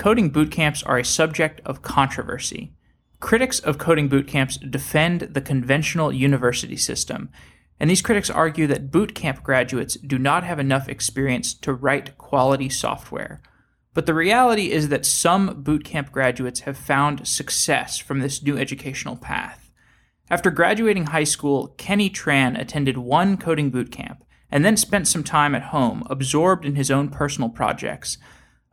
coding bootcamps are a subject of controversy. Critics of coding bootcamps defend the conventional university system, and these critics argue that bootcamp graduates do not have enough experience to write quality software. But the reality is that some bootcamp graduates have found success from this new educational path. After graduating high school, Kenny Tran attended one coding bootcamp and then spent some time at home, absorbed in his own personal projects.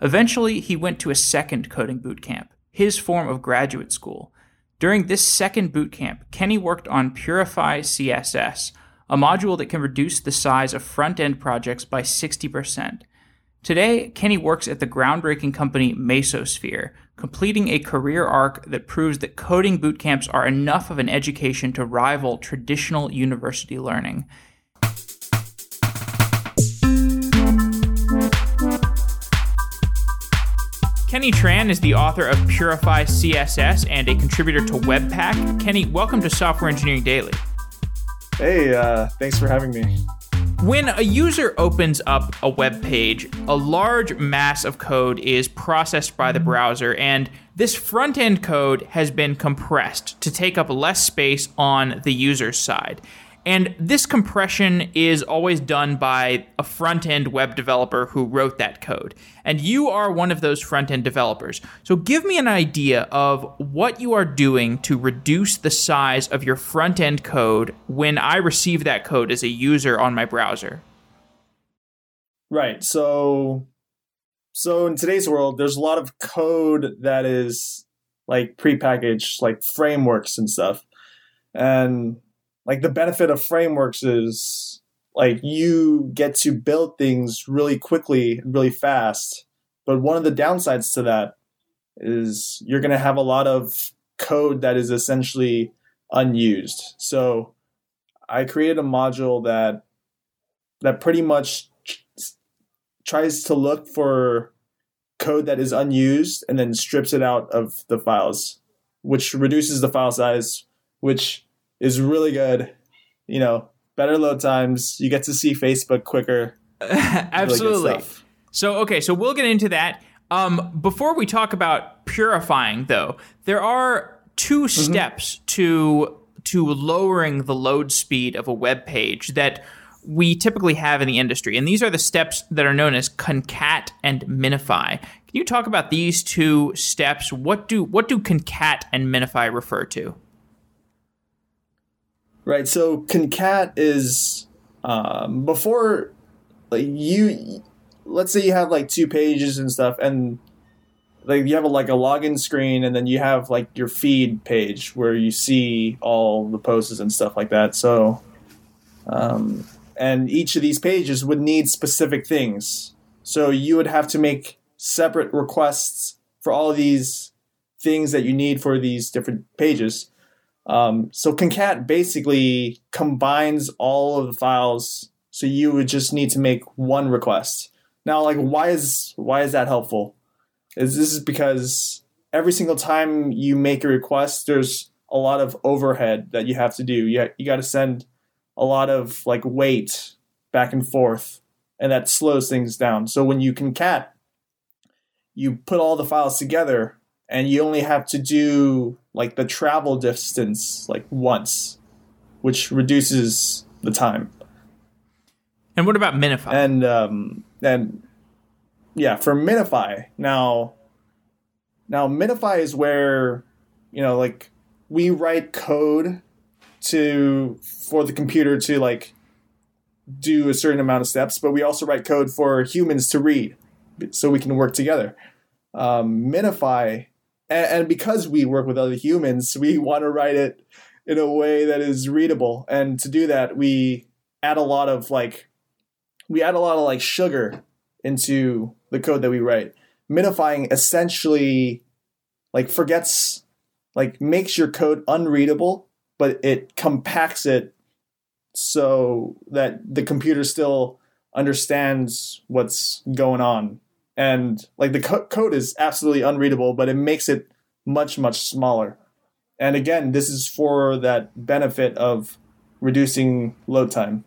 Eventually, he went to a second coding boot camp, his form of graduate school, during this second boot camp, Kenny worked on Purify CSS, a module that can reduce the size of front end projects by 60%. Today, Kenny works at the groundbreaking company Mesosphere, completing a career arc that proves that coding bootcamps are enough of an education to rival traditional university learning. Kenny Tran is the author of Purify CSS and a contributor to Webpack. Kenny, welcome to Software Engineering Daily. Hey, uh, thanks for having me. When a user opens up a web page, a large mass of code is processed by the browser, and this front end code has been compressed to take up less space on the user's side. And this compression is always done by a front end web developer who wrote that code. And you are one of those front end developers. So give me an idea of what you are doing to reduce the size of your front end code when I receive that code as a user on my browser. Right. So so in today's world there's a lot of code that is like prepackaged like frameworks and stuff. And like the benefit of frameworks is like you get to build things really quickly and really fast. But one of the downsides to that is you're going to have a lot of code that is essentially unused. So i created a module that that pretty much tries to look for code that is unused and then strips it out of the files which reduces the file size which is really good. You know, better load times. You get to see Facebook quicker. Absolutely. Really so okay, so we'll get into that. Um, before we talk about purifying, though, there are 2 mm-hmm. steps to to lowering the load speed of a web page that we typically have in the industry, and these are the steps that are known as concat and minify. Can you talk about these two steps? What do what do concat and minify refer to? Right. So concat is um, before like you let's say you have like two pages and stuff and like you have a, like a login screen and then you have like your feed page where you see all the posts and stuff like that so um, and each of these pages would need specific things so you would have to make separate requests for all these things that you need for these different pages um, so concat basically combines all of the files, so you would just need to make one request. Now, like, why is why is that helpful? Is this is because every single time you make a request, there's a lot of overhead that you have to do. You you got to send a lot of like weight back and forth, and that slows things down. So when you concat, you put all the files together, and you only have to do like the travel distance like once, which reduces the time. And what about Minify? And um, and yeah, for Minify now, now Minify is where you know like we write code to for the computer to like do a certain amount of steps, but we also write code for humans to read, so we can work together. Um, Minify and, and because we work with other humans, we want to write it in a way that is readable. And to do that, we add a lot of like we add a lot of like sugar into the code that we write. Minifying essentially like forgets like makes your code unreadable, but it compacts it so that the computer still understands what's going on and like the co- code is absolutely unreadable, but it makes it much much smaller. And again, this is for that benefit of reducing load time.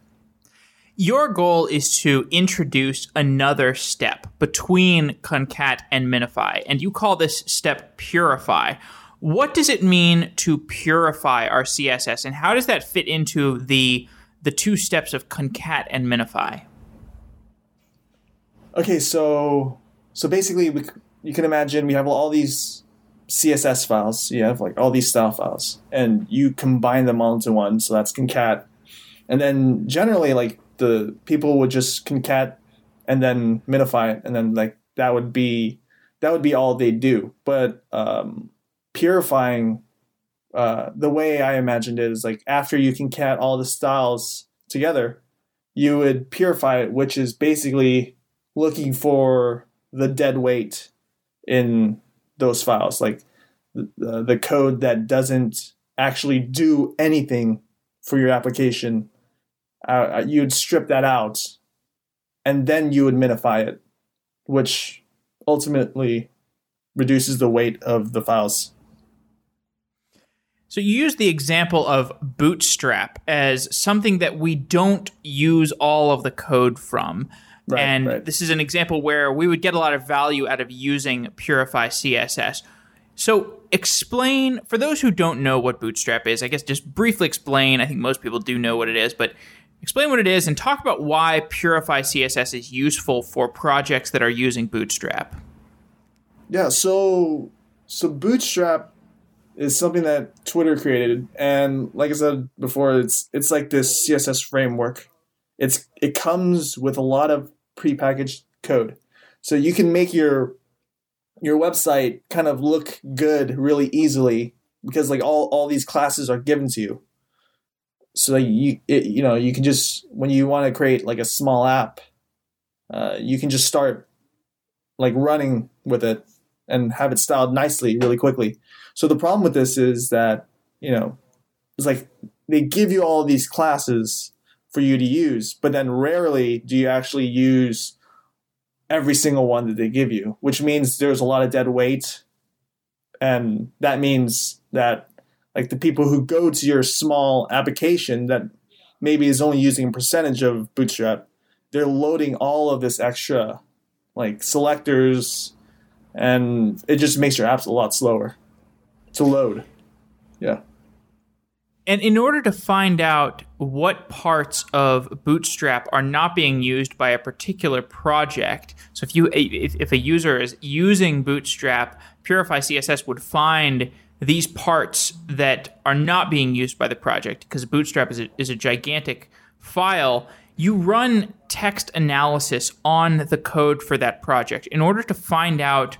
Your goal is to introduce another step between concat and minify, and you call this step purify. What does it mean to purify our CSS, and how does that fit into the the two steps of concat and minify? Okay, so so basically, we, you can imagine we have all these CSS files. You have like all these style files, and you combine them all into one. So that's concat, and then generally, like the people would just concat and then minify it, and then like that would be that would be all they do. But um, purifying, uh, the way I imagined it is like after you concat all the styles together, you would purify it, which is basically looking for the dead weight in those files, like the, the code that doesn't actually do anything for your application. Uh, you'd strip that out, and then you would minify it, which ultimately reduces the weight of the files. So you use the example of Bootstrap as something that we don't use all of the code from. Right, and right. this is an example where we would get a lot of value out of using Purify CSS. So, explain for those who don't know what Bootstrap is, I guess just briefly explain. I think most people do know what it is, but explain what it is and talk about why Purify CSS is useful for projects that are using Bootstrap. Yeah, so so Bootstrap is something that Twitter created and like I said before it's it's like this CSS framework. It's it comes with a lot of prepackaged code. So you can make your your website kind of look good really easily because like all, all these classes are given to you. So you it, you know you can just when you want to create like a small app, uh, you can just start like running with it and have it styled nicely really quickly. So the problem with this is that you know it's like they give you all these classes for you to use, but then rarely do you actually use every single one that they give you, which means there's a lot of dead weight. And that means that like the people who go to your small application that maybe is only using a percentage of Bootstrap, they're loading all of this extra like selectors and it just makes your apps a lot slower to load. Yeah. And in order to find out what parts of Bootstrap are not being used by a particular project, so if you if, if a user is using Bootstrap, Purify CSS would find these parts that are not being used by the project because Bootstrap is a, is a gigantic file. You run text analysis on the code for that project in order to find out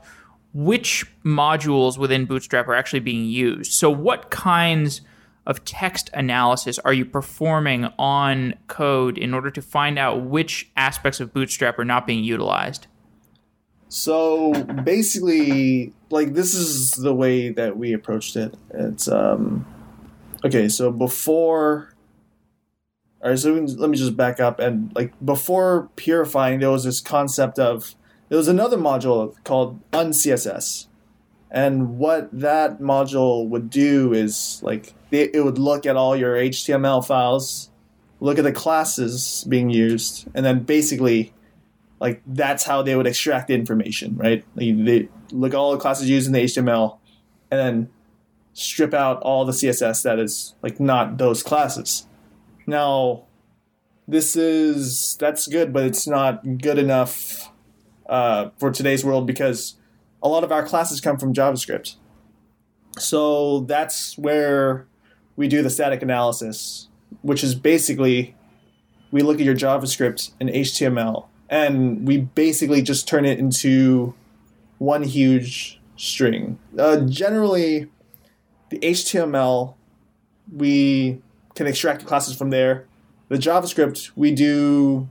which modules within Bootstrap are actually being used. So, what kinds of text analysis are you performing on code in order to find out which aspects of Bootstrap are not being utilized? So basically, like this is the way that we approached it. It's um, okay. So before, all right. So let me just back up and like before purifying, there was this concept of there was another module called uncss, and what that module would do is like it would look at all your HTML files, look at the classes being used, and then basically, like that's how they would extract the information, right? Like, they look at all the classes used in the HTML, and then strip out all the CSS that is like not those classes. Now, this is that's good, but it's not good enough uh, for today's world because a lot of our classes come from JavaScript. So that's where we do the static analysis, which is basically we look at your JavaScript and HTML and we basically just turn it into one huge string. Uh, generally, the HTML, we can extract classes from there. The JavaScript, we do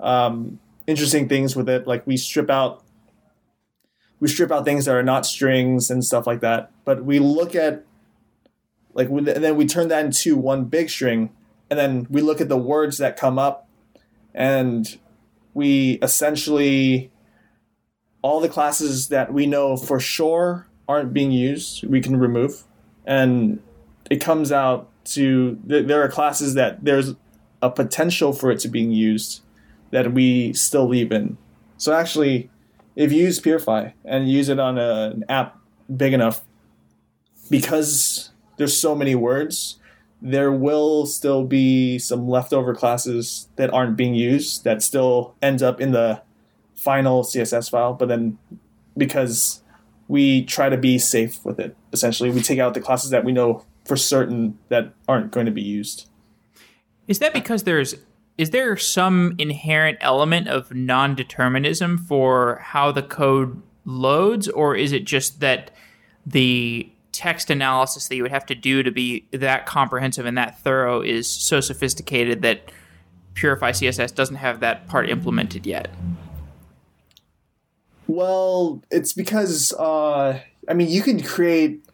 um, interesting things with it, like we strip out we strip out things that are not strings and stuff like that. But we look at like and then we turn that into one big string and then we look at the words that come up and we essentially all the classes that we know for sure aren't being used we can remove and it comes out to there are classes that there's a potential for it to being used that we still leave in. So actually, if you use Purify and use it on a, an app big enough, because there's so many words, there will still be some leftover classes that aren't being used that still ends up in the final CSS file. But then because we try to be safe with it, essentially, we take out the classes that we know for certain that aren't going to be used. Is that because there's is there some inherent element of non-determinism for how the code loads or is it just that the text analysis that you would have to do to be that comprehensive and that thorough is so sophisticated that Purify CSS doesn't have that part implemented yet? Well, it's because uh, I mean you can create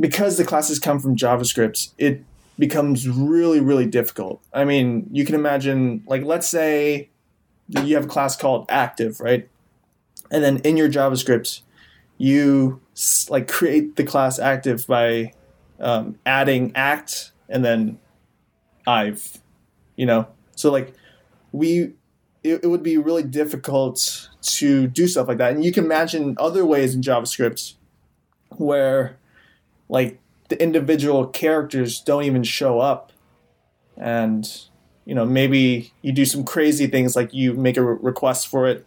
because the classes come from JavaScript. It becomes really really difficult. I mean, you can imagine like let's say you have a class called active, right? And then in your JavaScript, you like create the class active by um, adding act and then I've, you know. So like we it, it would be really difficult to do stuff like that. And you can imagine other ways in JavaScript where like the individual characters don't even show up. And you know maybe you do some crazy things like you make a re- request for it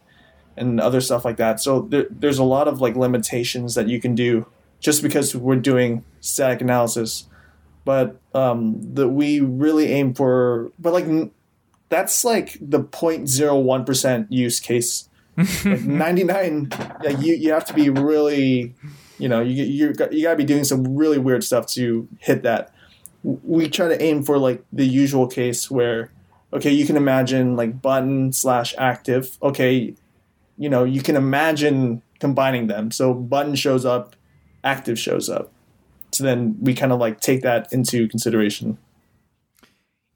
and other stuff like that. So there, there's a lot of like limitations that you can do just because we're doing static analysis. But um that we really aim for but like that's like the 0.01% use case. Like 99 yeah, you you have to be really you know, you you you got to be doing some really weird stuff to hit that. We try to aim for like the usual case where, okay, you can imagine like button slash active. Okay, you know, you can imagine combining them. So button shows up, active shows up. So then we kind of like take that into consideration.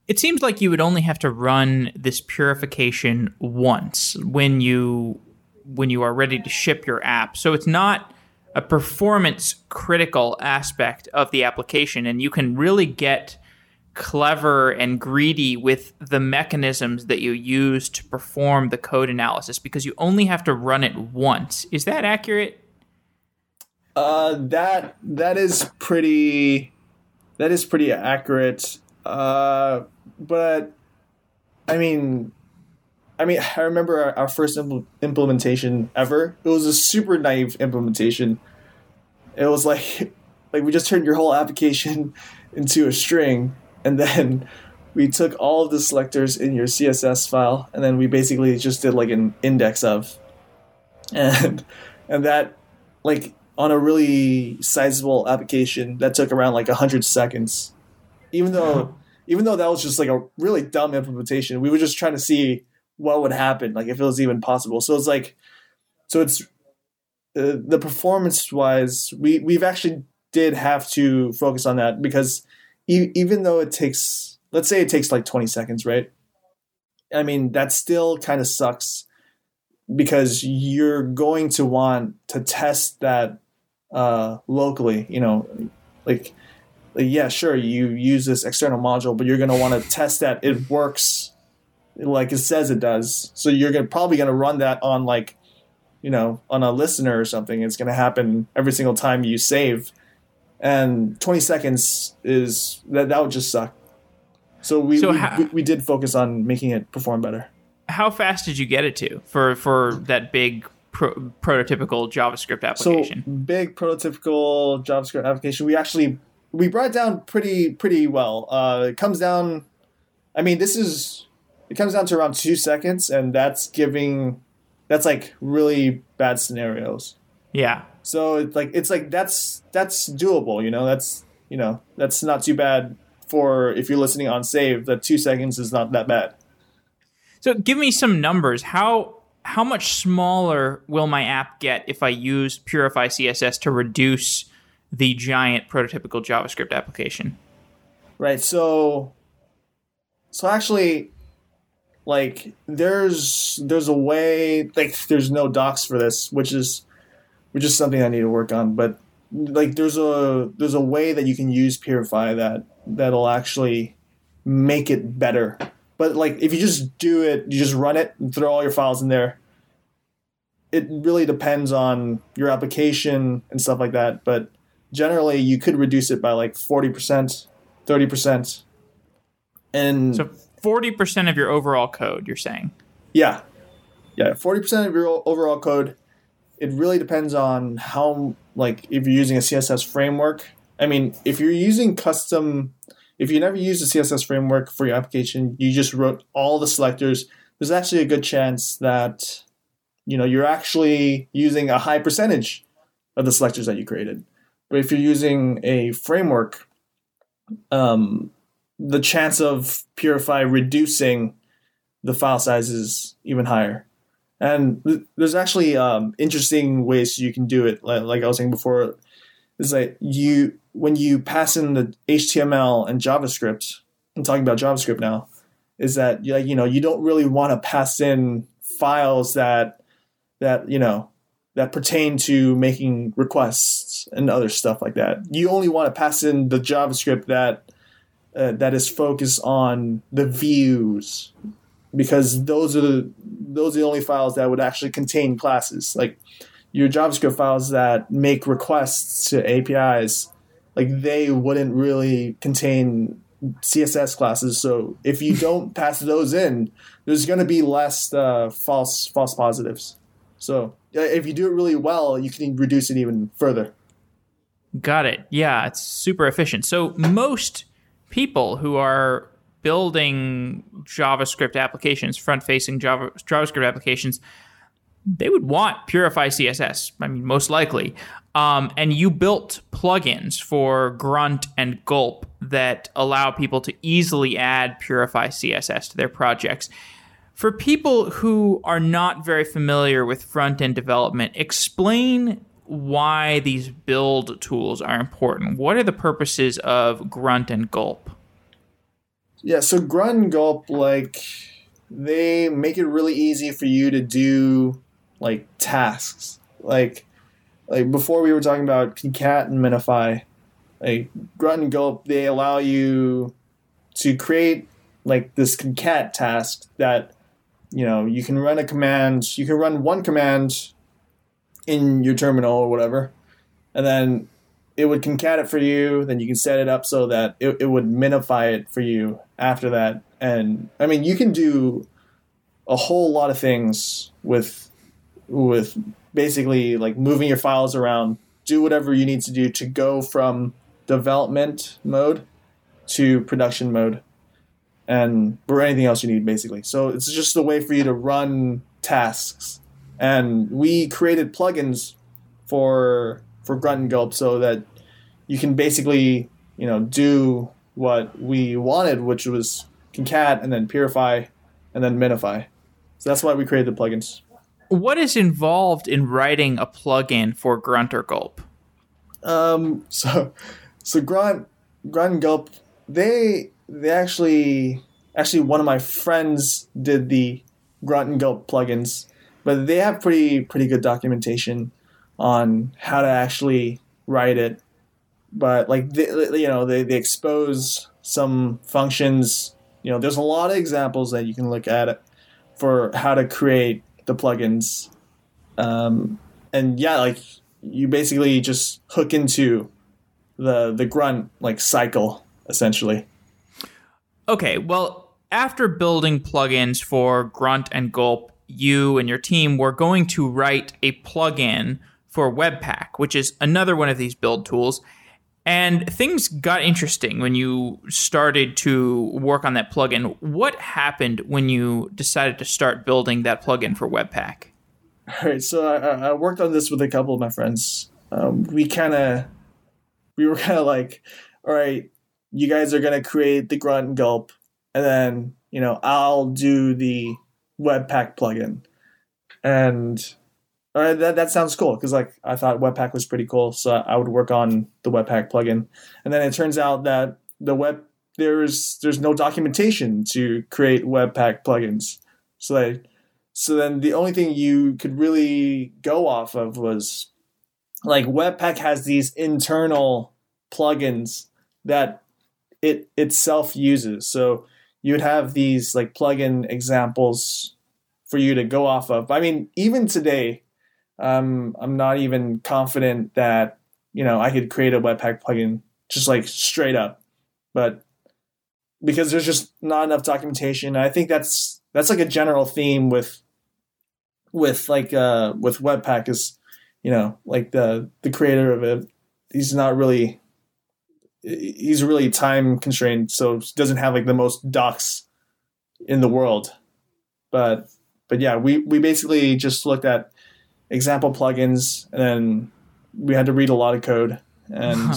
It seems like you would only have to run this purification once when you when you are ready to ship your app. So it's not a performance critical aspect of the application and you can really get clever and greedy with the mechanisms that you use to perform the code analysis because you only have to run it once. Is that accurate? Uh, that that is pretty that is pretty accurate. Uh, but I mean, I mean, I remember our, our first impl- implementation ever. It was a super naive implementation. It was like, like we just turned your whole application into a string, and then we took all of the selectors in your CSS file, and then we basically just did like an index of, and and that like on a really sizable application that took around like hundred seconds, even though even though that was just like a really dumb implementation, we were just trying to see what would happen, like if it was even possible. So it's like, so it's uh, the performance wise, we we've actually did have to focus on that because e- even though it takes, let's say it takes like twenty seconds, right? I mean that still kind of sucks because you're going to want to test that uh, locally. You know, like, like yeah, sure, you use this external module, but you're going to want to test that it works like it says it does. So you're gonna, probably going to run that on like, you know, on a listener or something. It's going to happen every single time you save, and 20 seconds is that that would just suck. So we so we, how, we, we did focus on making it perform better. How fast did you get it to for for that big pro- prototypical JavaScript application? So big prototypical JavaScript application. We actually we brought it down pretty pretty well. Uh, it comes down. I mean, this is it comes down to around two seconds, and that's giving that's like really bad scenarios. Yeah. So it's like it's like that's that's doable. You know, that's you know that's not too bad for if you're listening on save. That two seconds is not that bad. So give me some numbers. How how much smaller will my app get if I use Purify CSS to reduce the giant prototypical JavaScript application? Right. So so actually like there's there's a way like there's no docs for this which is which is something i need to work on but like there's a there's a way that you can use purify that that'll actually make it better. But like if you just do it, you just run it and throw all your files in there. It really depends on your application and stuff like that. But generally, you could reduce it by like forty percent, thirty percent, and So 40% of your overall code, you're saying. yeah, yeah, forty percent of your overall code. It really depends on how like if you're using a CSS framework. I mean, if you're using custom, if you never used a CSS framework for your application, you just wrote all the selectors. There's actually a good chance that you know you're actually using a high percentage of the selectors that you created. But if you're using a framework, um, the chance of Purify reducing the file size is even higher. And th- there's actually um, interesting ways you can do it. Like, like I was saying before, is like you when you pass in the HTML and JavaScript. I'm talking about JavaScript now. Is that you know you don't really want to pass in files that that you know that pertain to making requests and other stuff like that. You only want to pass in the JavaScript that uh, that is focused on the views. Because those are the those are the only files that would actually contain classes. Like your javascript files that make requests to apis like they wouldn't really contain css classes. So if you don't pass those in there's going to be less uh, false false positives. So if you do it really well you can reduce it even further. Got it. Yeah, it's super efficient. So most people who are building JavaScript applications, front-facing Java, JavaScript applications, they would want Purify CSS. I mean, most likely. Um, and you built plugins for Grunt and Gulp that allow people to easily add Purify CSS to their projects. For people who are not very familiar with front end development, explain why these build tools are important. What are the purposes of Grunt and Gulp? Yeah, so Grunt and Gulp, like, they make it really easy for you to do, like, tasks. Like, like before we were talking about concat and minify, like, Grunt and Gulp, they allow you to create, like, this concat task that, you know, you can run a command, you can run one command in your terminal or whatever, and then it would concat it for you. Then you can set it up so that it, it would minify it for you after that. And I mean, you can do a whole lot of things with with basically like moving your files around. Do whatever you need to do to go from development mode to production mode, and or anything else you need basically. So it's just a way for you to run tasks. And we created plugins for for Grunt and Gulp so that you can basically, you know, do what we wanted, which was concat and then purify and then minify. So that's why we created the plugins. What is involved in writing a plugin for Grunt or Gulp? Um, so, so Grunt, Grunt and Gulp, they they actually actually one of my friends did the Grunt and Gulp plugins, but they have pretty pretty good documentation on how to actually write it. But like they, you know, they, they expose some functions. You know, there's a lot of examples that you can look at for how to create the plugins. Um, and yeah, like you basically just hook into the the grunt like cycle essentially. Okay, well, after building plugins for Grunt and Gulp, you and your team were going to write a plugin for Webpack, which is another one of these build tools. And things got interesting when you started to work on that plugin. What happened when you decided to start building that plugin for Webpack? All right, so I, I worked on this with a couple of my friends. Um, we kind of, we were kind of like, all right, you guys are gonna create the grunt and gulp, and then you know I'll do the Webpack plugin, and right, that that sounds cool because like I thought Webpack was pretty cool, so I would work on the Webpack plugin, and then it turns out that the web there's there's no documentation to create Webpack plugins, so like so then the only thing you could really go off of was like Webpack has these internal plugins that it itself uses. So you'd have these like plugin examples for you to go off of. I mean, even today, um, I'm not even confident that you know I could create a Webpack plugin just like straight up, but because there's just not enough documentation. I think that's that's like a general theme with with like uh with Webpack is you know like the the creator of it he's not really he's really time constrained so doesn't have like the most docs in the world but but yeah we we basically just looked at example plugins and then we had to read a lot of code and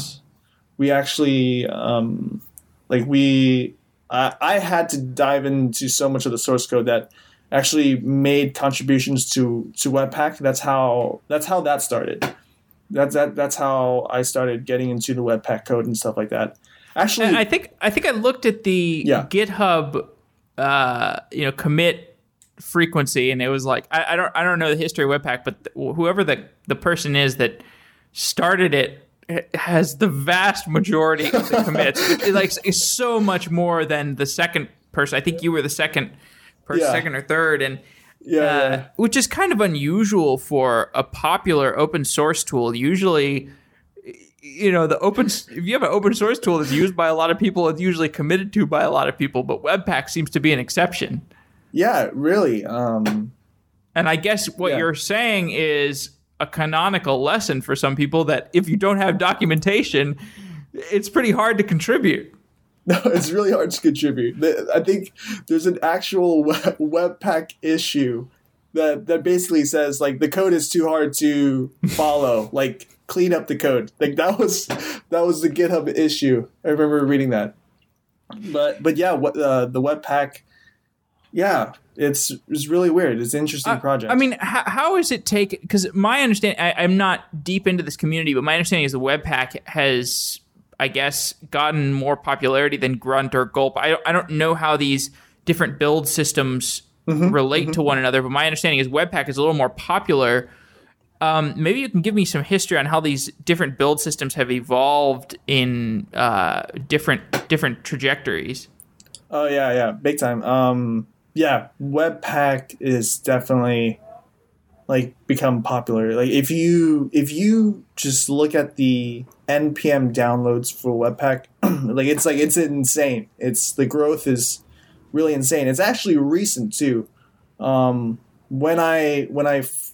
we actually um like we I, I had to dive into so much of the source code that actually made contributions to to Webpack. That's how that's how that started. That's that that's how I started getting into the Webpack code and stuff like that. Actually, And I think I think I looked at the Yeah. GitHub, uh, you know, commit frequency, and it was like I, I don't I don't know the history of Webpack, but whoever the the person is that started it has the vast majority of the commits, which is like is so much more than the second person. I think you were the second person, Yeah. second or third, and yeah, uh, yeah. which is kind of unusual for a popular open source tool. Usually, you know, the open if you have an open source tool that's used by a lot of people, it's usually committed to by a lot of people. But Webpack seems to be an exception. yeah, really. Um, And I guess what Yeah. you're saying is a canonical lesson for some people that if you don't have documentation, it's pretty hard to contribute. No, it's really hard to contribute. I think there's an actual Webpack issue that that basically says like the code is too hard to follow. like clean up the code. Like that was that was the GitHub issue. I remember reading that. But but yeah, what uh, the Webpack, yeah, it's it's really weird. It's an interesting Uh, project. I mean, how, how is it take? Because my understanding, I, I'm not deep into this community, but my understanding is the Webpack has, I guess, gotten more popularity than Grunt or Gulp. I, I don't know how these different build systems Mm-hmm, relate to one another, but my understanding is Webpack is a little more popular. Um, maybe you can give me some history on how these different build systems have evolved in uh, different different trajectories. Oh yeah, yeah, big time. Um, yeah, Webpack is definitely like become popular. Like if you if you just look at the npm downloads for Webpack, like it's like it's insane. It's the growth is really insane. It's actually recent too. Um, when I when I f-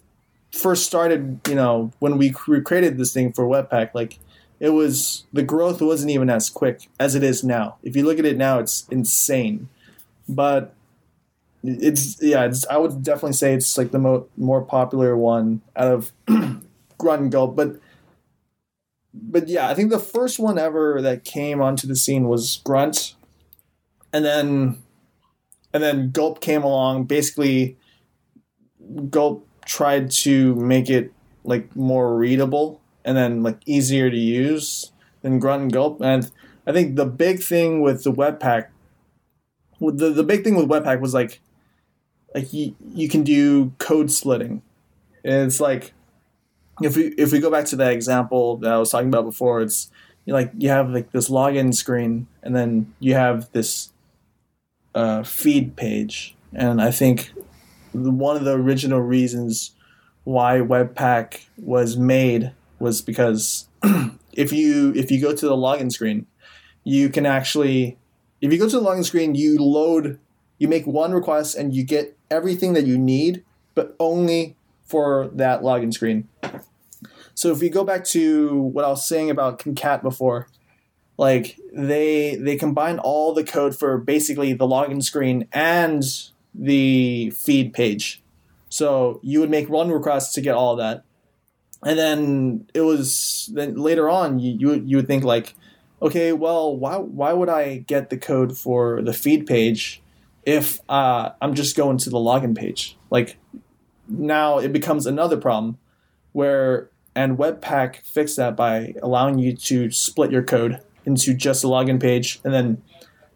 first started, you know, when we cr- created this thing for Webpack, like it was the growth wasn't even as quick as it is now. If you look at it now, it's insane. But it's yeah, it's I would definitely say it's like the mo- more popular one out of Grunt and Gulp. But but yeah, I think the first one ever that came onto the scene was Grunt, and then and then Gulp came along. Basically, Gulp tried to make it like more readable and then like easier to use than Grunt and Gulp. And I think the big thing with the Webpack, the the big thing with Webpack was like, like you you can do code splitting. And it's like, if we if we go back to that example that I was talking about before, it's like you have like this login screen, and then you have this uh, feed page, and I think one of the original reasons why Webpack was made was because if you if you go to the login screen, you can actually if you go to the login screen, you load you make one request and you get everything that you need, but only for that login screen. So if we go back to what I was saying about Concat before, like they they combine all the code for basically the login screen and the feed page. So you would make one request to get all of that. And then it was then later on you you, you would think like, okay, well why why would I get the code for the feed page if uh, I'm just going to the login page? Like now it becomes another problem where and Webpack fixed that by allowing you to split your code into just the login page and then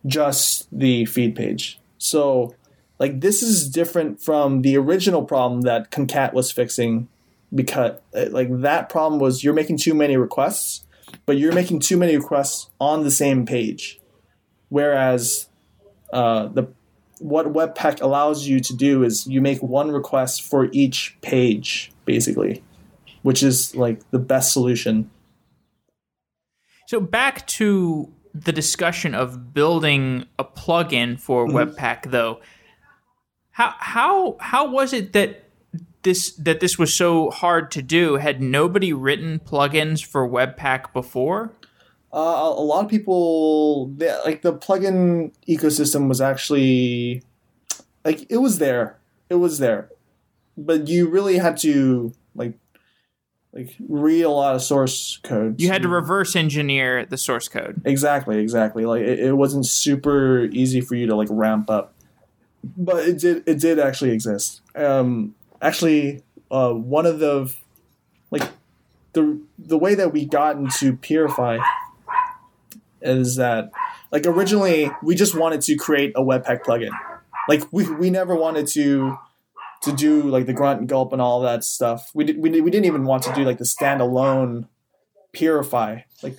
just the feed page. So like this is different from the original problem that Concat was fixing because like that problem was you're making too many requests, but you're making too many requests on the same page. whereas uh, the what Webpack allows you to do is you make one request for each page, basically, which is like the best solution. So back to the discussion of building a plugin for mm-hmm. Webpack, though. How how how was it that this that this was so hard to do? Had nobody written plugins for Webpack before? Uh, a lot of people like the plugin ecosystem was actually like it was there. It was there. But you really had to like like read a lot of source code you had to reverse engineer the source code. Exactly exactly. Like it, it wasn't super easy for you to like ramp up. But it did it did actually exist. Um actually uh one of the like the the way that we got into purify is that like originally we just wanted to create a Webpack plugin. Like we, we never wanted to to do like the grunt and gulp and all that stuff. We did, we, we didn't even want to do like the standalone purify. Like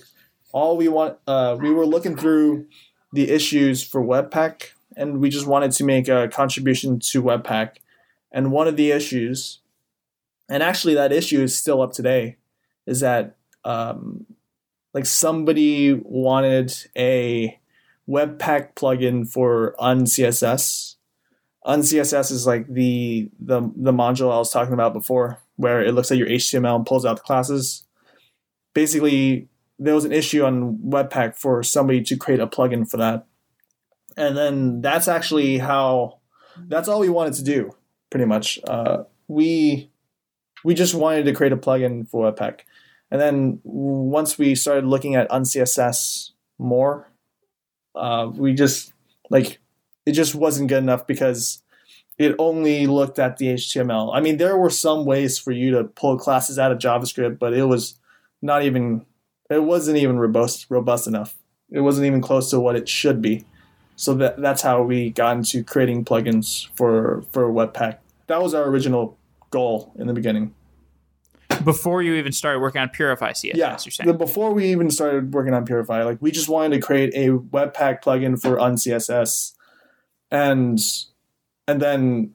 all we want uh, we were looking through the issues for Webpack and we just wanted to make a contribution to Webpack. And one of the issues and actually that issue is still up today is that um, like somebody wanted a Webpack plugin for uncss. Uncss is like the the the module I was talking about before, where it looks at your HTML and pulls out the classes. Basically, there was an issue on Webpack for somebody to create a plugin for that, and then that's actually how that's all we wanted to do, pretty much. Uh, we we just wanted to create a plugin for Webpack. And then once we started looking at uncss more, uh, we just like it just wasn't good enough because it only looked at the HTML. I mean, there were some ways for you to pull classes out of JavaScript, but it was not even it wasn't even robust robust enough. It wasn't even close to what it should be. So that that's how we got into creating plugins for for Webpack. That was our original goal in the beginning before you even started working on Purify CSS. Yeah, you're saying. The, before we even started working on Purify, like we just wanted to create a Webpack plugin for uncss, and and then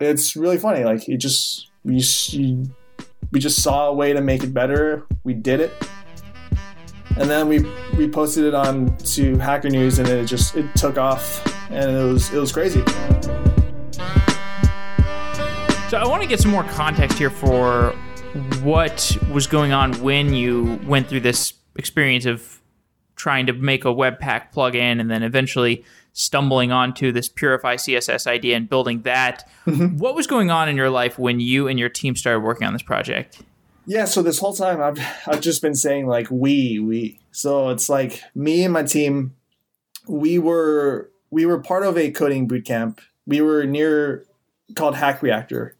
it's really funny. Like it just we we just saw a way to make it better. We did it, and then we we posted it on to Hacker News, and it just it took off, and it was it was crazy. So I want to get some more context here for what was going on when you went through this experience of trying to make a Webpack plugin and then eventually stumbling onto this Purify CSS idea and building that. Mm-hmm. What was going on in your life when you and your team started working on this project? Yeah, so this whole time I've I've just been saying like we we. So it's like me and my team we were we were part of a coding bootcamp. We were near called Hack Reactor.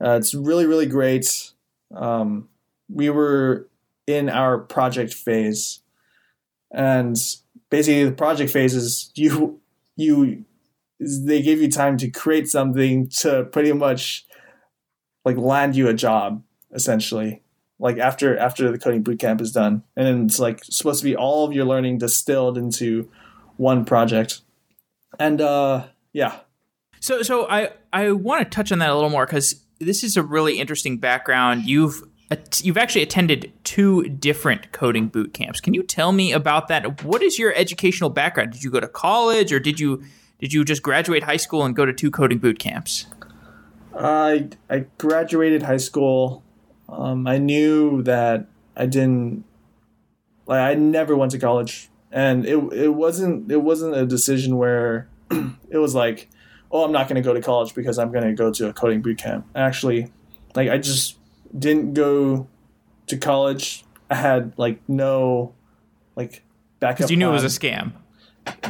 Uh, it's really really great um, we were in our project phase, and basically the project phase is you you they give you time to create something to pretty much like land you a job essentially. Like after after the coding bootcamp is done. And then it's like supposed to be all of your learning distilled into one project. And uh yeah. So so i i want to touch on that a little more because this is a really interesting background. You've you've actually attended two different coding boot camps. Can you tell me about that? What is your educational background? Did you go to college, or did you did you just graduate high school and go to two coding boot camps? I I graduated high school. Um, I knew that I didn't like I never went to college, and it it wasn't it wasn't a decision where it was like oh, I'm not going to go to college because I'm going to go to a coding boot camp. Actually, like I just didn't go to college. I had like no like backup. Because you knew plan. it was a scam.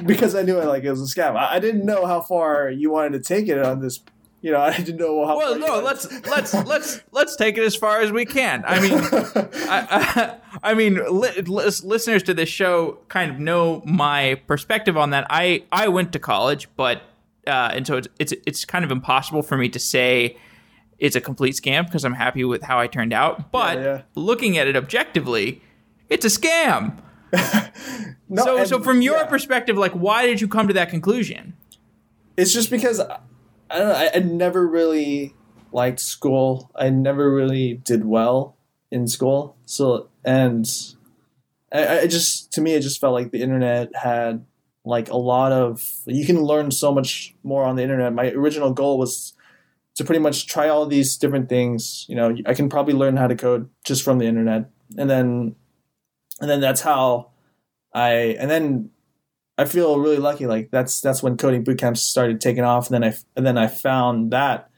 Because I knew it like it was a scam. I, I, didn't know how far you wanted to take it on this. You know, I didn't know how. Well, no, let's let's let's let's take it as far as we can. I mean, I, I, I, mean, li- listeners to this show kind of know my perspective on that. I I went to college, but uh, and so it's, it's it's kind of impossible for me to say it's a complete scam because I'm happy with how I turned out. But yeah, yeah. looking at it objectively, it's a scam. No, so, and- so from your yeah. perspective, like, why did you come to that conclusion? it's just because I don't know. I, I never really liked school. I never really did well in school. So and I, I just to me it just felt like the internet had like a lot of you can learn so much more on the internet. My original goal was to pretty much try all these different things. You know, I can probably learn how to code just from the internet, and then and then that's how I and then I feel really lucky. Like that's that's when coding boot camps started taking off, and then I and then I found that,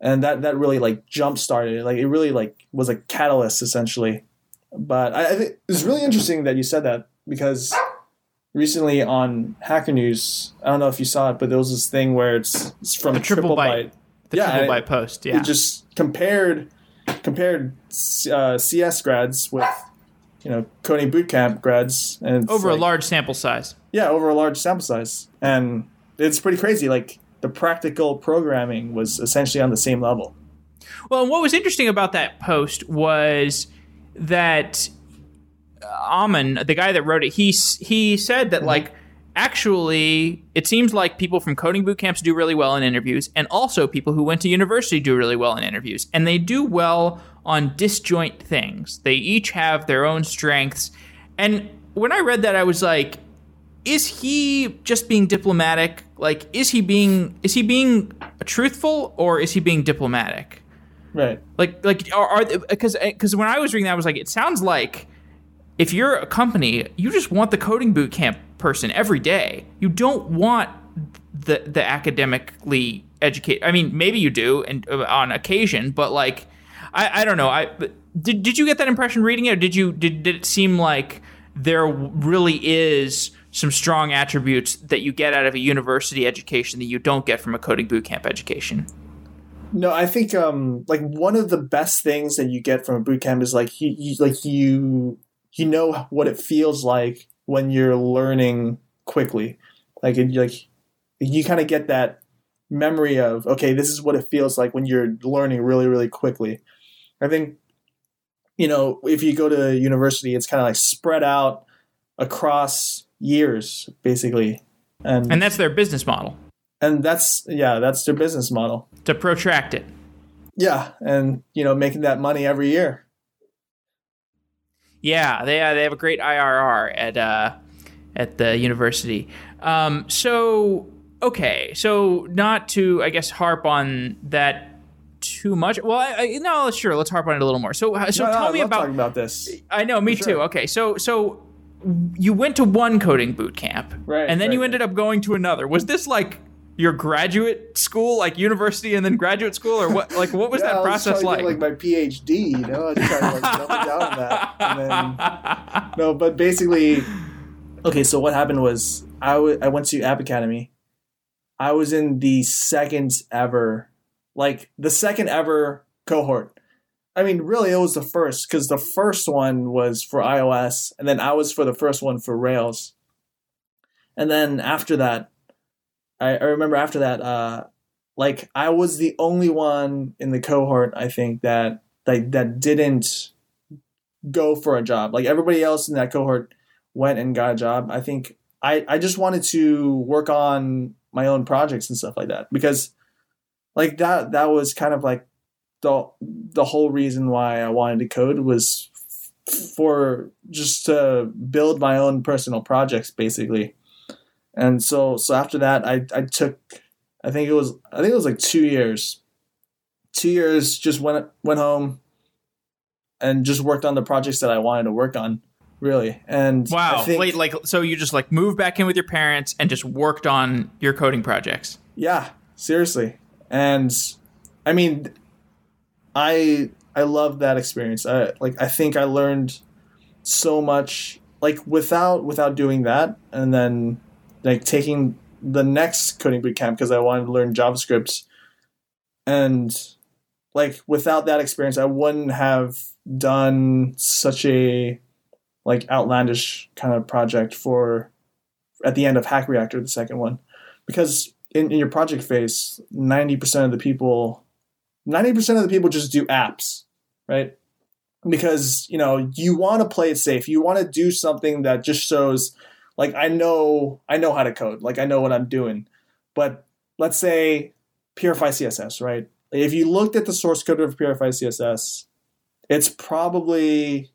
and that that really like jump started. Like it really like was a catalyst essentially. But I, I think it's really interesting that you said that because recently on Hacker News, I don't know if you saw it, but there was this thing where it's, it's from The Triplebyte. The Yeah, Triplebyte post, yeah. it just compared compared uh, CS grads with you know coding bootcamp grads and over a large sample size. yeah over a large sample size and it's pretty crazy like the practical programming was essentially on the same level Well, and what was interesting about that post was that Uh, Ammon, the guy that wrote it, he he said that mm-hmm. like actually it seems like people from coding boot camps do really well in interviews, and also people who went to university do really well in interviews, and they do well on disjoint things. They each have their own strengths, and when I read that, I was like. Is he just being diplomatic? Like, is he being is he being truthful or is he being diplomatic? right Like, like are, are because because when I was reading that, I was like, it sounds like if you're a company, you just want the coding boot camp person every day. You don't want the the academically educated. I mean, maybe you do, and uh, on occasion, but like, I, I don't know. I did did you get that impression reading it, or did you did did it seem like there really is some strong attributes that you get out of a university education that you don't get from a coding bootcamp education? no i think um like one of the best things that you get from a bootcamp is like you, you like you you know what it feels like when you're learning quickly. Like it, like you kind of get that memory of okay this is what it feels like when you're learning really really quickly. I think you know if you go to university it's kind of like spread out across years basically. And And that's their business model. And that's yeah that's their business model. To protract it. yeah and you know making that money every year Yeah, they uh, they have a great IRR at uh, at the university. Um, so okay, so not to I guess harp on that too much. Well, I, I, no, sure, let's harp on it a little more. So uh, so No, no, tell I me about. talking about this I know, me for too. sure. Okay, so so you went to one coding boot camp, Right, and then you ended up going to another. Was this like your graduate school, like university, and then graduate school, or what? Like, what was Yeah, that I was process to like? get, like my PhD, you know, I was trying to like double down on that. And then, no, but basically, okay. So what happened was I I went to App Academy. I was in the second ever, like the second ever cohort. I mean, really, it was the first because the first one was for iOS, and then I was for the first one for Rails. And then after that, I, I remember after that, uh, like I was the only one in the cohort I think that like that didn't go for a job. Like everybody else in that cohort went and got a job. I think I I just wanted to work on my own projects and stuff like that because like that that was kind of like the the whole reason why I wanted to code was f- for just to build my own personal projects basically. And so so after that I I took I think it was I think it was like 2 years. 2 years just went went home and just worked on the projects that I wanted to work on really. And wow, I think, Wait, like so you just like moved back in with your parents and just worked on your coding projects. Yeah, seriously. And I mean I I love that experience. I like I think I learned so much like without without doing that and then like taking the next coding boot camp because I wanted to learn JavaScript. And like without that experience I wouldn't have done such a like outlandish kind of project for at the end of Hack Reactor the second one. Because in, in your project phase 90% of the people 90% of the people just do apps right? Because you know you want to play it safe. You want to do something that just shows, like I know I know how to code, like I know what I'm doing. But let's say Purify CSS, right? If you looked at the source code of Purify CSS, it's probably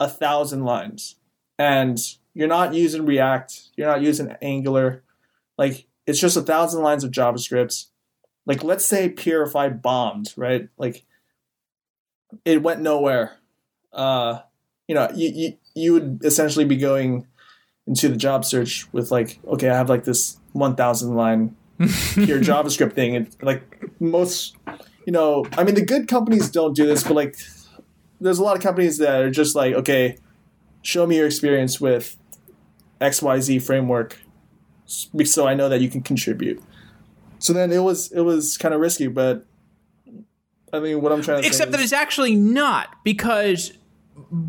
a thousand lines, and you're not using React, you're not using Angular, like it's just a thousand lines of JavaScript. Like let's say Purify bombed, right? Like it went nowhere. Uh, you know, you, you you would essentially be going into the job search with like, okay, I have like this one thousand line pure JavaScript thing, and like most, you know, I mean, the good companies don't do this, but like, there's a lot of companies that are just like, okay, show me your experience with X Y Z framework, so I know that you can contribute. So then it was it was kind of risky, but I mean, what I'm trying to Except that is, it's actually not because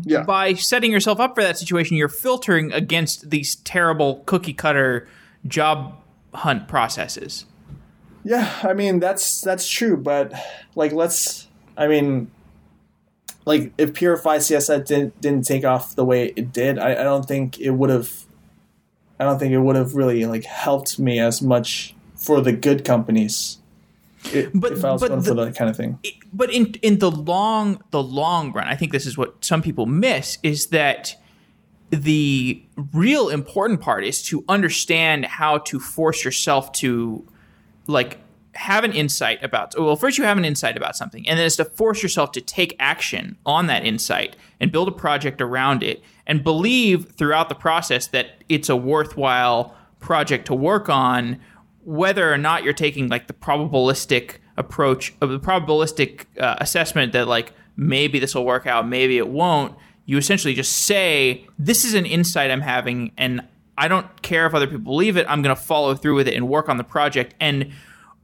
yeah, by setting yourself up for that situation, you're filtering against these terrible cookie cutter job hunt processes. Yeah, I mean that's that's true, but like let's I mean like if Purify CSS didn't didn't take off the way it did, I, I don't think it would have I don't think it would have really like helped me as much for the good companies. i- But- if I was but going the- for that kind of thing. But in in the long the long run, I think this is what some people miss is that the real important part is to understand how to force yourself to like have an insight about well first you have an insight about something and then it's to force yourself to take action on that insight and build a project around it and believe throughout the process that it's a worthwhile project to work on whether or not you're taking like the probabilistic approach of the probabilistic uh, assessment that like maybe this will work out maybe it won't you essentially just say this is an insight i'm having and i don't care if other people believe it. I'm going to follow through with it and work on the project. And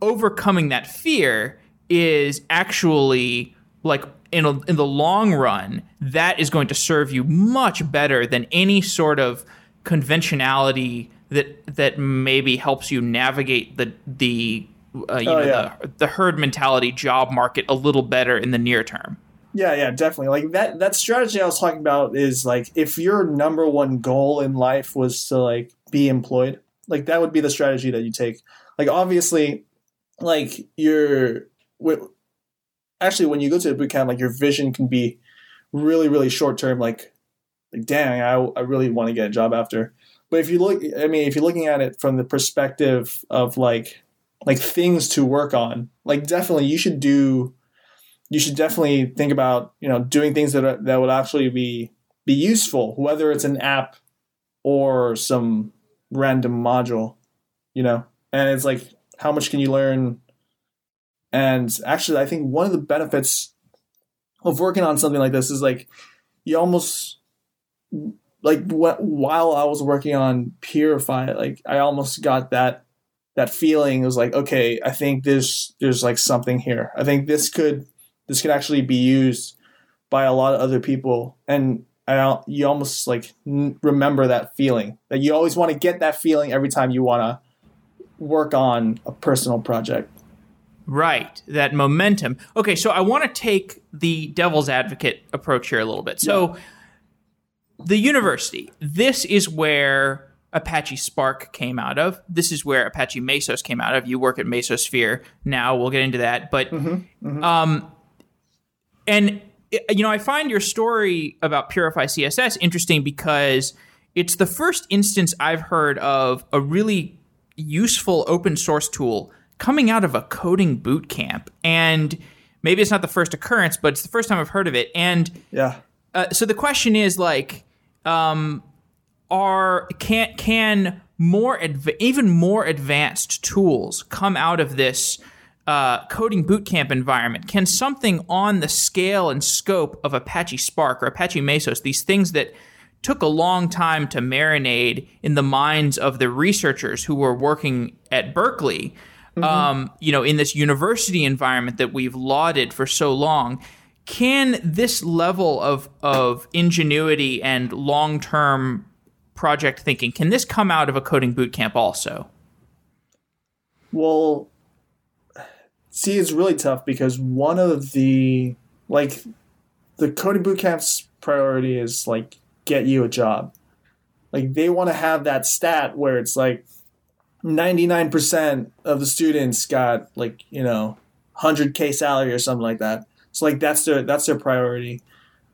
overcoming that fear is actually like in, a, in the long run that is going to serve you much better than any sort of conventionality that that maybe helps you navigate the the uh, you Oh, know yeah. the, the herd mentality job market a little better in the near term Yeah, yeah, definitely. Like that that strategy I was talking about is like if your number one goal in life was to like be employed, like that would be the strategy that you take. Like obviously, like your wi- actually when you go to a boot camp, like your vision can be really really short term. Like, like dang, I I really want to get a job after. But if you look, I mean, if you're looking at it from the perspective of like like things to work on, like definitely you should do you should definitely think about you know doing things that are, that would actually be be useful, whether it's an app or some random module, you know. And it's like how much can you learn? And actually, I think one of the benefits of working on something like this is like you almost like wh- while I was working on Purify, like I almost got that that feeling. It was like, okay, I think there's there's like something here. I think this could this could actually be used by a lot of other people and I don't, you almost like n- remember that feeling that you always want to get that feeling every time you want to work on a personal project Right, that momentum. Okay, so I want to take the devil's advocate approach here a little bit. So, the university, this is where Apache Spark came out of. This is where Apache Mesos came out of. You work at Mesosphere now. We'll get into that. But, um, and you know, I find your story about Purify CSS interesting because it's the first instance I've heard of a really useful open source tool coming out of a coding boot camp. And maybe it's not the first occurrence, but it's the first time I've heard of it. And yeah uh, so the question is like, um, are can can more adv- even more advanced tools come out of this uh, coding bootcamp environment? Can something on the scale and scope of Apache Spark or Apache Mesos, these things that took a long time to marinate in the minds of the researchers who were working at Berkeley, um, you know, in this university environment that we've lauded for so long. Can this level of of ingenuity and long term project thinking can this come out of a coding bootcamp also? Well, see, it's really tough because one of the like the coding bootcamp's priority is like get you a job. Like they want to have that stat where it's like 99% of the students got like, you know, 100k salary or something like that. So like that's their that's their priority.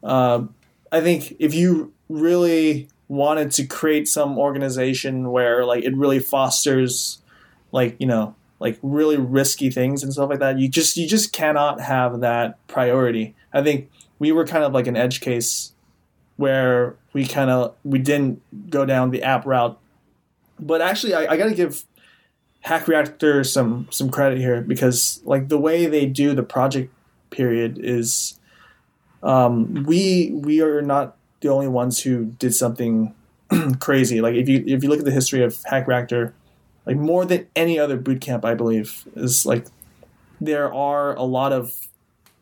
Um, I think if you really wanted to create some organization where like it really fosters like, you know, like really risky things and stuff like that, you just you just cannot have that priority. I think we were kind of like an edge case where we kind of we didn't go down the app route. But actually, I, I got to give Hack Reactor some some credit here because like the way they do the project period is, um, we we are not the only ones who did something crazy. Like if you if you look at the history of Hack Reactor, like more than any other bootcamp, I believe is like there are a lot of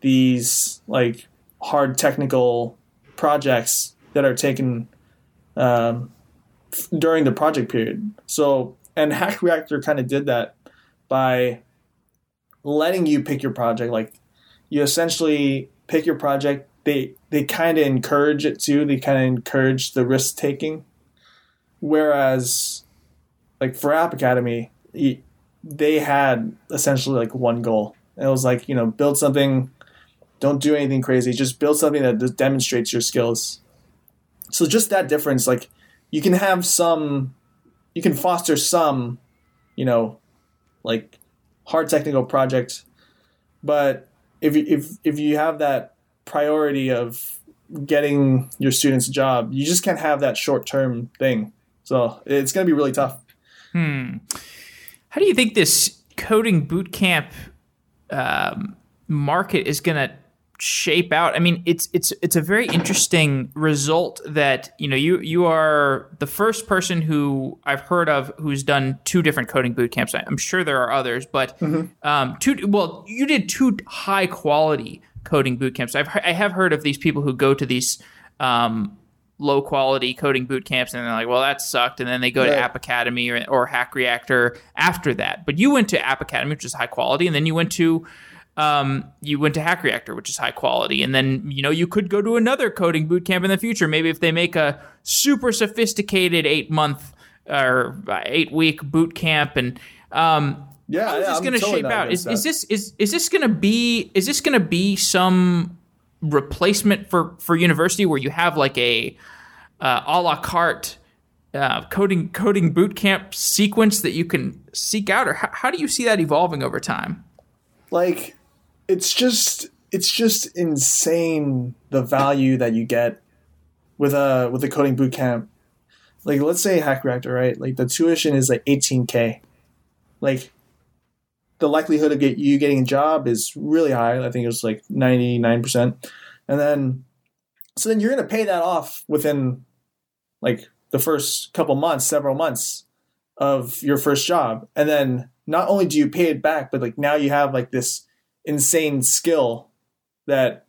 these like hard technical projects that are taken um, during the project period. So, and Hack Reactor kind of did that by letting you pick your project. Like, you essentially pick your project. They they kind of encourage it too. They kind of encourage the risk taking. Whereas, like for App Academy, they had essentially like one goal. It was like you know build something don't do anything crazy. Just build something that demonstrates your skills. So just that difference, like you can have some, you can foster some, you know, like hard technical project, but if you, if if you have that priority of getting your students a job, you just can't have that short term thing. So it's going to be really tough. Hmm. How do you think this coding bootcamp um, market is going to shape out i mean it's it's it's a very interesting result that you know you you are the first person who i've heard of who's done two different coding boot camps i'm sure there are others but mm-hmm. um two well you did two high quality coding boot camps i've i have heard of these people who go to these um low quality coding boot camps and they're like well that sucked and then they go right. to app academy or, or hack reactor after that but you went to app academy which is high quality and then you went to um, you went to Hack Reactor, which is high quality, and then you know you could go to another coding boot camp in the future. Maybe if they make a super sophisticated eight month or eight week boot camp, and um, yeah, how is yeah, this going to shape out? Is, is this is is this going to be is this going to be some replacement for for university where you have like a uh, a la carte uh, coding coding boot camp sequence that you can seek out, or how, how do you see that evolving over time? Like it's just it's just insane the value that you get with a with a coding bootcamp. Like let's say Hack Reactor, right? Like the tuition is like 18k. Like the likelihood of get you getting a job is really high. I think it was like 99%. And then so then you're going to pay that off within like the first couple months, several months of your first job. And then not only do you pay it back, but like now you have like this insane skill that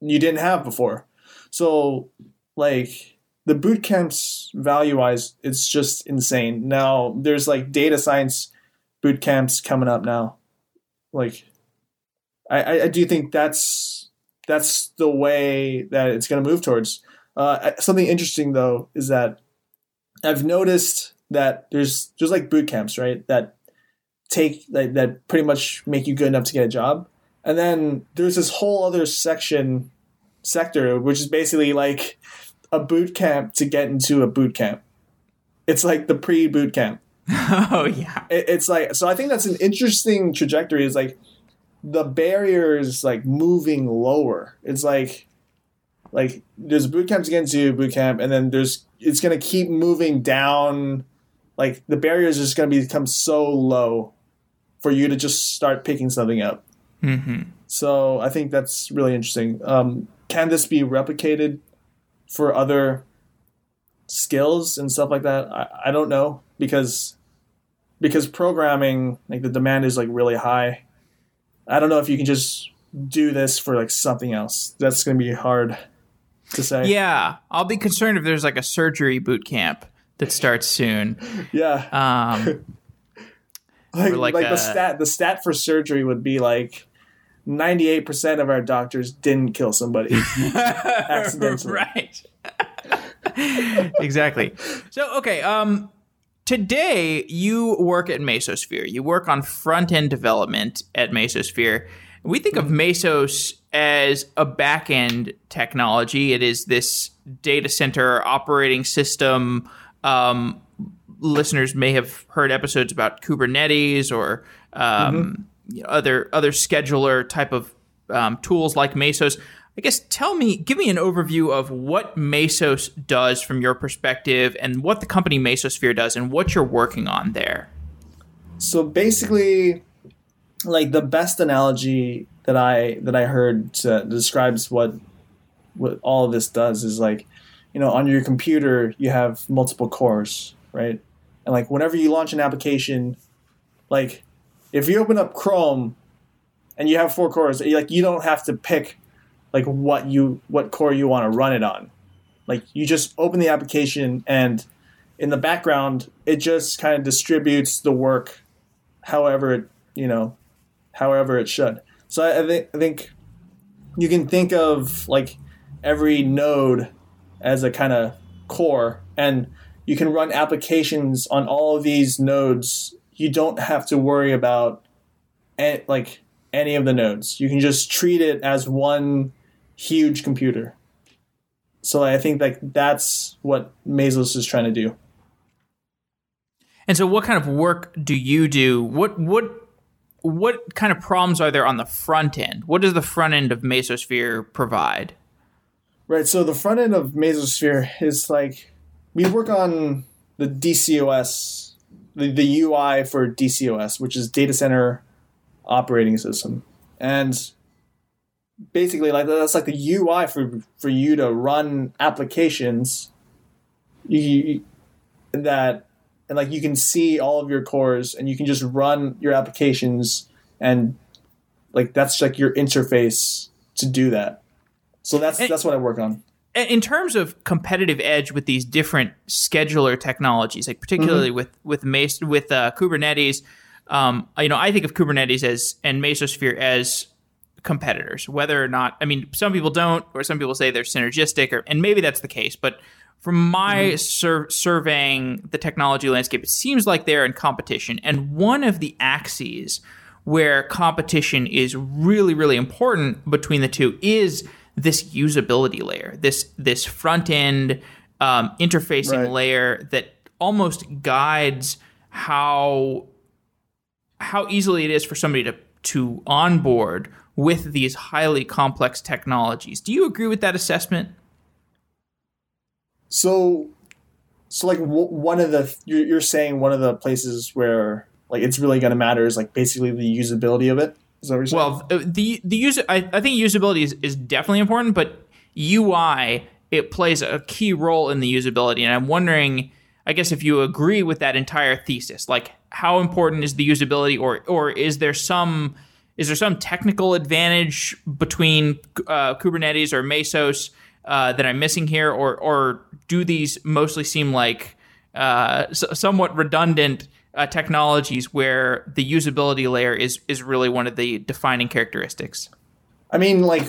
you didn't have before. So like the boot camps value wise, it's just insane. Now there's like data science boot camps coming up now. Like I, I do think that's that's the way that it's going to move towards. Uh, something interesting though is that I've noticed that there's there's like boot camps, right? That take like, that pretty much make you good enough to get a job. And then there's this whole other section sector which is basically like a boot camp to get into a boot camp. It's like the pre boot camp. oh yeah. It, it's like so I think that's an interesting trajectory is like the barriers like moving lower. It's like like there's boot camp to get into boot camp and then there's it's gonna keep moving down like the barriers just gonna become so low for you to just start picking something up. Mm-hmm. So I think that's really interesting. Um, can this be replicated for other skills and stuff like that? I, I don't know because because programming like the demand is like really high. I don't know if you can just do this for like something else. That's going to be hard to say. Yeah, I'll be concerned if there's like a surgery boot camp that starts soon. yeah. Um, like, like, like a, the stat the stat for surgery would be like 98% of our doctors didn't kill somebody accidentally. right. exactly. So, okay, um today you work at Mesosphere. You work on front-end development at Mesosphere. We think of Mesos as a back-end technology. It is this data center operating system um, listeners may have heard episodes about Kubernetes or um, mm-hmm. you know, other other scheduler type of um, tools like Mesos. I guess tell me, give me an overview of what Mesos does from your perspective, and what the company Mesosphere does, and what you're working on there. So basically, like the best analogy that I that I heard to, describes what what all of this does is like, you know, on your computer you have multiple cores, right? And like whenever you launch an application, like if you open up Chrome and you have four cores, like you don't have to pick like what you what core you want to run it on. Like you just open the application and in the background it just kind of distributes the work however it you know however it should. So I, I think I think you can think of like every node as a kind of core and you can run applications on all of these nodes. You don't have to worry about like any of the nodes. You can just treat it as one huge computer. So I think like that's what Mesos is trying to do. And so what kind of work do you do? What what what kind of problems are there on the front end? What does the front end of Mesosphere provide? Right. So the front end of Mesosphere is like we work on the DCOS, the, the UI for DCOS, which is Data Center Operating System, and basically like that's like the UI for for you to run applications. You, you that and like you can see all of your cores and you can just run your applications and like that's like your interface to do that. So that's and, that's what I work on in terms of competitive edge with these different scheduler technologies, like particularly mm-hmm. with with Mace, with uh, Kubernetes, um, you know, I think of Kubernetes as and Mesosphere as competitors. Whether or not, I mean, some people don't, or some people say they're synergistic, or and maybe that's the case. But from my mm-hmm. sur- surveying the technology landscape, it seems like they're in competition. And one of the axes where competition is really, really important between the two is this usability layer, this this front end um, interfacing right. layer that almost guides how how easily it is for somebody to to onboard with these highly complex technologies. Do you agree with that assessment? So, so like w- one of the you're, you're saying one of the places where like it's really going to matter is like basically the usability of it. Well, uh, the the user I, I think usability is, is definitely important, but UI it plays a key role in the usability, and I'm wondering, I guess, if you agree with that entire thesis, like how important is the usability, or or is there some is there some technical advantage between uh, Kubernetes or Mesos uh, that I'm missing here, or or do these mostly seem like uh, somewhat redundant uh, technologies where the usability layer is is really one of the defining characteristics. I mean, like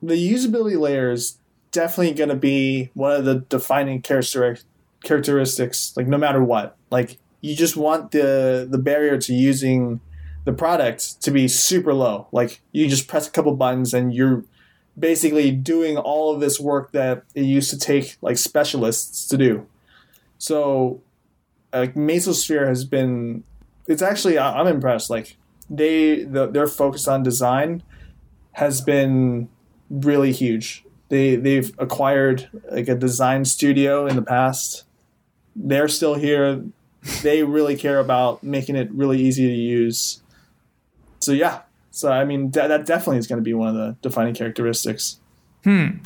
the usability layer is definitely going to be one of the defining characteristics. Like no matter what, like you just want the the barrier to using the product to be super low. Like you just press a couple buttons and you're basically doing all of this work that it used to take like specialists to do. So like Mesosphere has been. It's actually I'm impressed. Like they the, their focus on design has been really huge. They they've acquired like a design studio in the past. They're still here. They really care about making it really easy to use. So yeah, so I mean that, that definitely is going to be one of the defining characteristics. Hmm.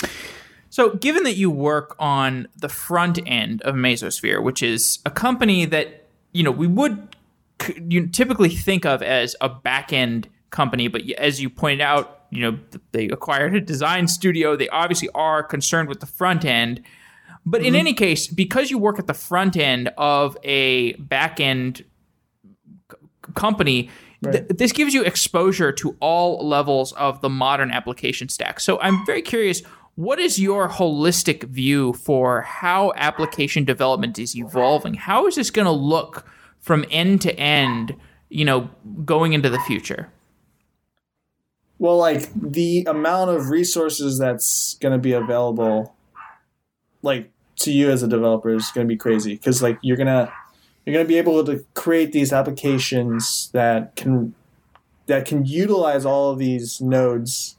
So, given that you work on the front end of Mesosphere, which is a company that you know we would you typically think of as a back end company, but as you pointed out, you know they acquired a design studio. They obviously are concerned with the front end. But mm-hmm. in any case, because you work at the front end of a back end c- company, Right. Th- this gives you exposure to all levels of the modern application stack. So I'm very curious what is your holistic view for how application development is evolving? How is this going to look from end to end, you know, going into the future? Well, like the amount of resources that's going to be available like to you as a developer is going to be crazy cuz like you're going to you're going to be able to create these applications that can that can utilize all of these nodes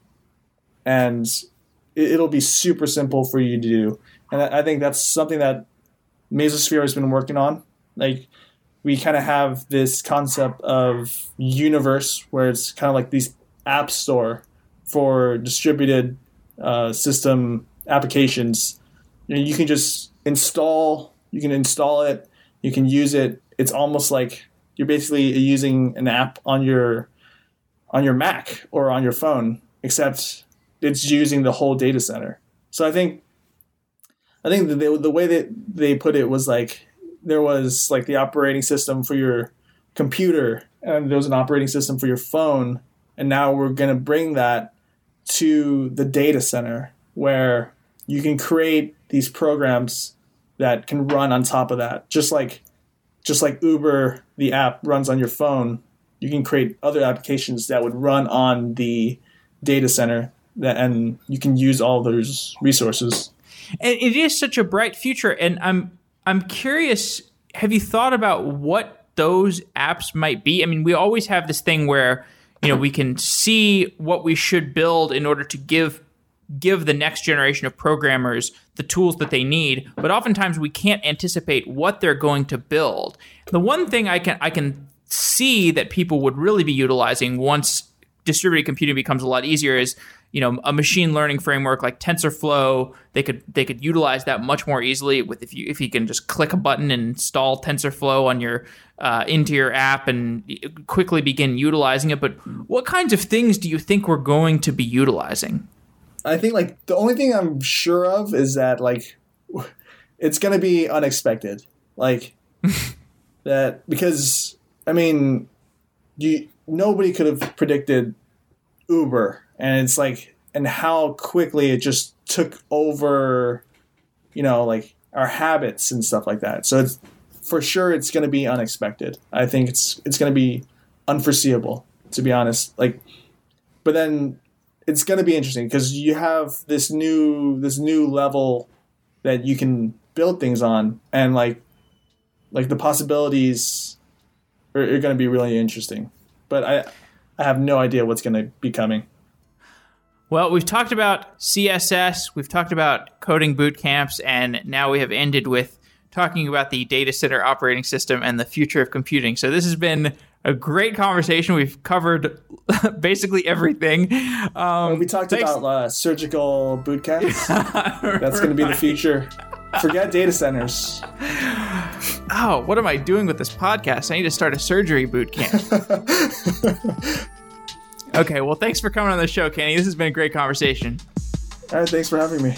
and it'll be super simple for you to do. And I think that's something that Mesosphere has been working on. Like we kind of have this concept of universe where it's kind of like these app store for distributed uh, system applications. You, can just install, you can install it, you can use it. It's almost like you're basically using an app on your on your Mac or on your phone, except it's using the whole data center. So I think I think the the way that they put it was like there was like the operating system for your computer and there was an operating system for your phone and now we're going to bring that to the data center where you can create these programs that can run on top of that just like just like Uber the app runs on your phone you can create other applications that would run on the data center that, and you can use all those resources. And it is such a bright future, and I'm I'm curious. Have you thought about what those apps might be? I mean, we always have this thing where you know we can see what we should build in order to give give the next generation of programmers the tools that they need but oftentimes we can't anticipate what they're going to build the one thing i can i can see that people would really be utilizing once distributed computing becomes a lot easier is you know a machine learning framework like TensorFlow they could they could utilize that much more easily with if you if you can just click a button and install TensorFlow on your uh, into your app and quickly begin utilizing it. But what kinds of things do you think we're going to be utilizing? I think like the only thing I'm sure of is that like it's going to be unexpected, like that because I mean you nobody could have predicted Uber and it's like and how quickly it just took over you know like our habits and stuff like that. So it's for sure it's going to be unexpected. I think it's it's going to be unforeseeable to be honest. Like but then it's going to be interesting because you have this new this new level that you can build things on and like like the possibilities are, are going to be really interesting but i i have no idea what's going to be coming well, we've talked about CSS, we've talked about coding boot camps, and now we have ended with talking about the data center operating system and the future of computing. So this has been a great conversation. We've covered basically everything. Um, well, we talked thanks. about uh, surgical boot camps. That's going to be the future. Forget data centers. Oh, what am I doing with this podcast? I need to start a surgery boot camp. Okay, well, thanks for coming on the show, Kenny. This has been a great conversation. All right, thanks for having me.